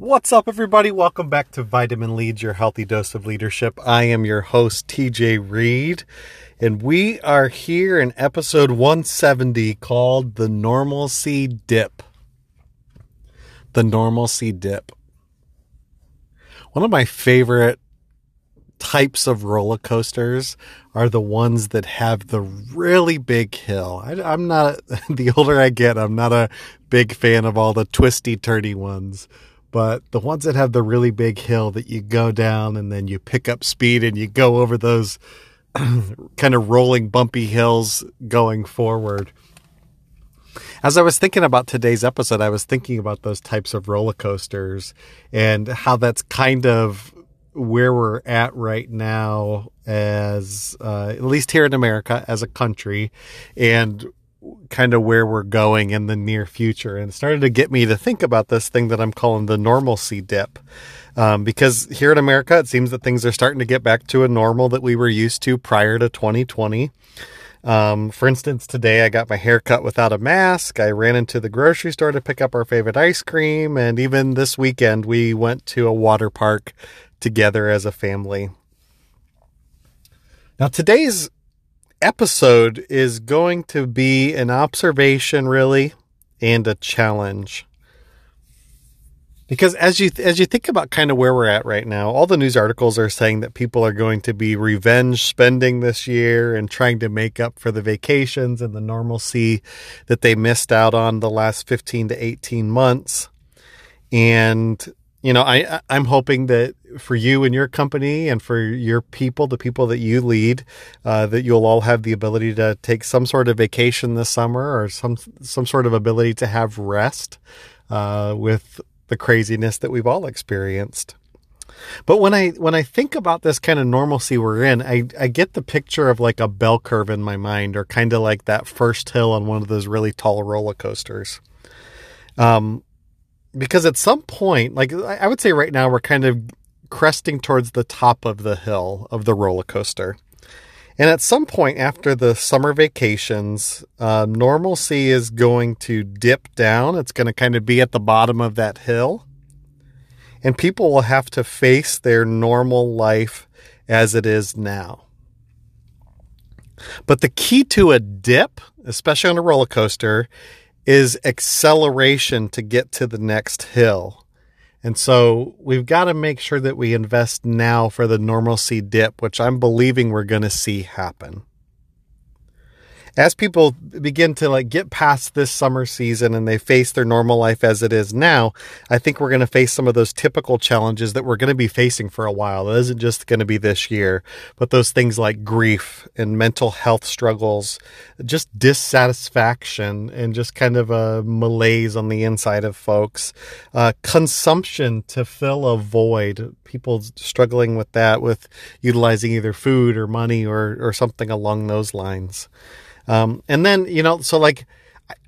What's up, everybody? Welcome back to Vitamin Leads, your healthy dose of leadership. I am your host, TJ Reed, and we are here in episode 170 called The Normalcy Dip. The Normalcy Dip. One of my favorite types of roller coasters are the ones that have the really big hill. I, am not, the older I get, I'm not a big fan of all the twisty, turny ones but the ones that have the really big hill that you go down and then you pick up speed and you go over those kind of rolling bumpy hills going forward. As I was thinking about today's episode, I was thinking about those types of roller coasters and how that's kind of where we're at right now as uh, at least here in America as a country and kind of where we're going in the near future and started to get me to think about this thing that I'm calling the normalcy dip. Um, because here in America, it seems that things are starting to get back to a normal that we were used to prior to 2020. Um, for instance, today I got my hair cut without a mask. I ran into the grocery store to pick up our favorite ice cream. And even this weekend, we went to a water park together as a family. Now, today's episode is going to be an observation, really, and a challenge. Because as you as you think about kind of where we're at right now, all the news articles are saying that people are going to be revenge spending this year and trying to make up for the vacations and the normalcy that they missed out on the last 15 to 18 months. And you know, I I'm hoping that for you and your company and for your people, the people that you lead, uh, that you'll all have the ability to take some sort of vacation this summer or some some sort of ability to have rest uh, with the craziness that we've all experienced. But when I when I think about this kind of normalcy we're in, I, I get the picture of like a bell curve in my mind, or kind of like that first hill on one of those really tall roller coasters. Um, because at some point, like I would say right now, we're kind of cresting towards the top of the hill of the roller coaster. And at some point after the summer vacations, uh, normalcy is going to dip down. It's going to kind of be at the bottom of that hill. And people will have to face their normal life as it is now. But the key to a dip, especially on a roller coaster, is acceleration to get to the next hill. And so we've got to make sure that we invest now for the normalcy dip, which I'm believing we're going to see happen as people begin to like get past this summer season and they face their normal life as it is now, I think we're going to face some of those typical challenges that we're going to be facing for a while. It isn't just going to be this year, but those things like grief and mental health struggles, just dissatisfaction and just kind of a malaise on the inside of folks, uh, consumption to fill a void, people struggling with that, with utilizing either food or money or, or something along those lines. Um, and then, you know, so like,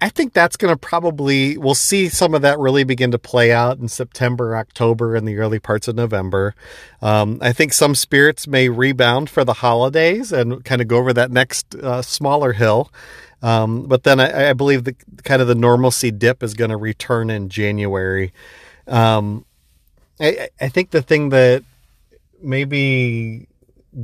I think that's going to probably, we'll see some of that really begin to play out in September, October, and the early parts of November. Um, I think some spirits may rebound for the holidays and kind of go over that next uh, smaller hill. Um, but then I, I, believe the kind of the normalcy dip is going to return in January. Um, I, I think the thing that maybe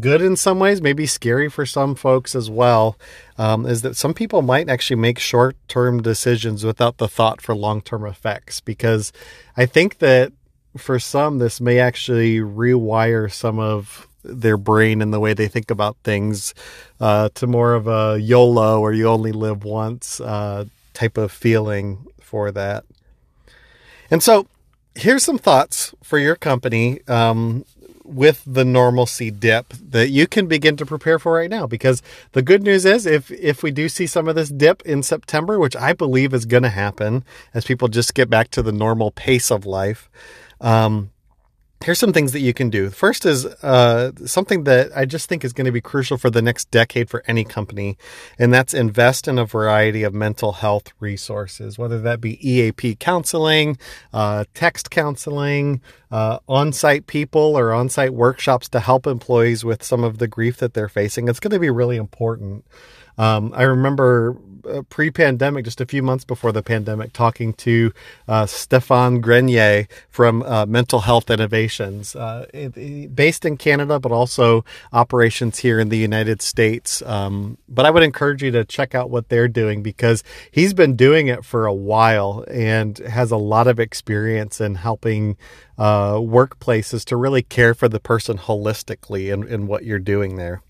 good in some ways, maybe scary for some folks as well, um, is that some people might actually make short term decisions without the thought for long term effects. Because I think that for some, this may actually rewire some of their brain and the way they think about things uh, to more of a YOLO or you only live once uh, type of feeling for that. And so here's some thoughts for your company um, with the normalcy dip that you can begin to prepare for right now. Because the good news is if if we do see some of this dip in September which I believe is going to happen as people just get back to the normal pace of life um, here's some things that you can do. First is uh, something that I just think is going to be crucial for the next decade for any company, and that's invest in a variety of mental health resources, whether that be EAP counseling, uh, text counseling, uh, on site people, or on site workshops to help employees with some of the grief that they're facing. It's going to be really important. Um, I remember uh, pre-pandemic, just a few months before the pandemic, talking to uh, Stefan Grenier from uh, Mental Health Innovations, uh, based in Canada, but also operations here in the United States. Um, but I would encourage you to check out what they're doing because he's been doing it for a while and has a lot of experience in helping uh, workplaces to really care for the person holistically in what you're doing there.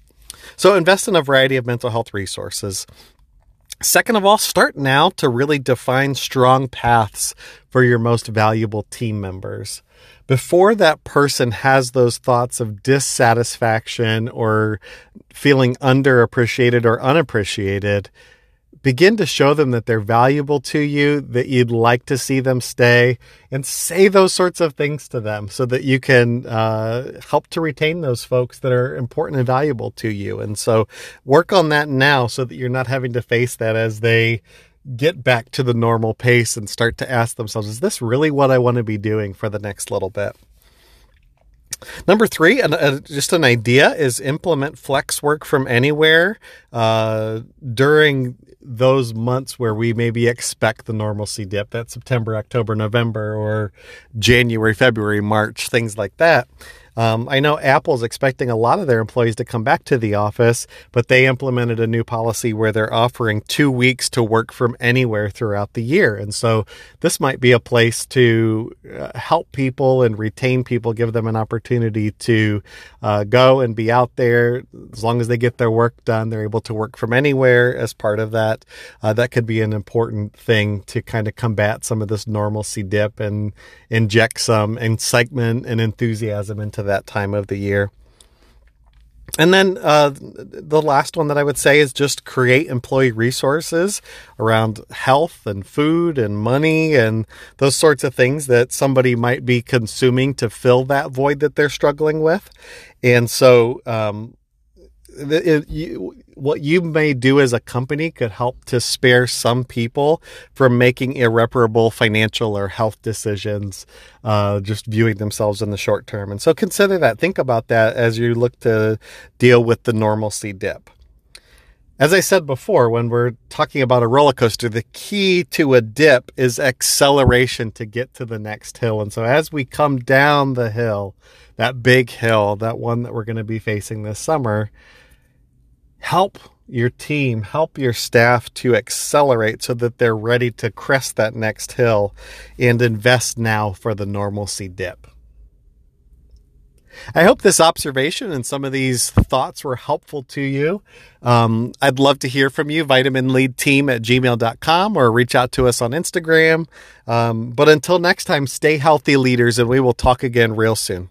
So invest in a variety of mental health resources. Second of all, start now to really define strong paths for your most valuable team members. Before that person has those thoughts of dissatisfaction or feeling underappreciated or unappreciated, begin to show them that they're valuable to you, that you'd like to see them stay, and say those sorts of things to them so that you can uh, help to retain those folks that are important and valuable to you. And so work on that now so that you're not having to face that as they get back to the normal pace and start to ask themselves, is this really what I want to be doing for the next little bit? Number three, uh, just an idea, is implement flex work from anywhere uh, during those months where we maybe expect the normalcy dip that September, October, November, or January, February, March, things like that. Um, I know Apple's expecting a lot of their employees to come back to the office, but they implemented a new policy where they're offering two weeks to work from anywhere throughout the year. And so this might be a place to uh, help people and retain people, give them an opportunity to uh, go and be out there. As long as they get their work done, they're able to work from anywhere as part of that. Uh, that could be an important thing to kind of combat some of this normalcy dip and inject some excitement and enthusiasm into that time of the year. And then uh, the last one that I would say is just create employee resources around health and food and money and those sorts of things that somebody might be consuming to fill that void that they're struggling with. And so, um, it, you, what you may do as a company could help to spare some people from making irreparable financial or health decisions, uh, just viewing themselves in the short term. And so consider that. Think about that as you look to deal with the normalcy dip. As I said before, when we're talking about a roller coaster, the key to a dip is acceleration to get to the next hill. And so as we come down the hill, that big hill, that one that we're going to be facing this summer, help your team, help your staff to accelerate so that they're ready to crest that next hill and invest now for the normalcy dip. I hope this observation and some of these thoughts were helpful to you. Um, I'd love to hear from you, vitaminleadteam at gmail.com or reach out to us on Instagram. Um, but until next time, stay healthy, leaders, and we will talk again real soon.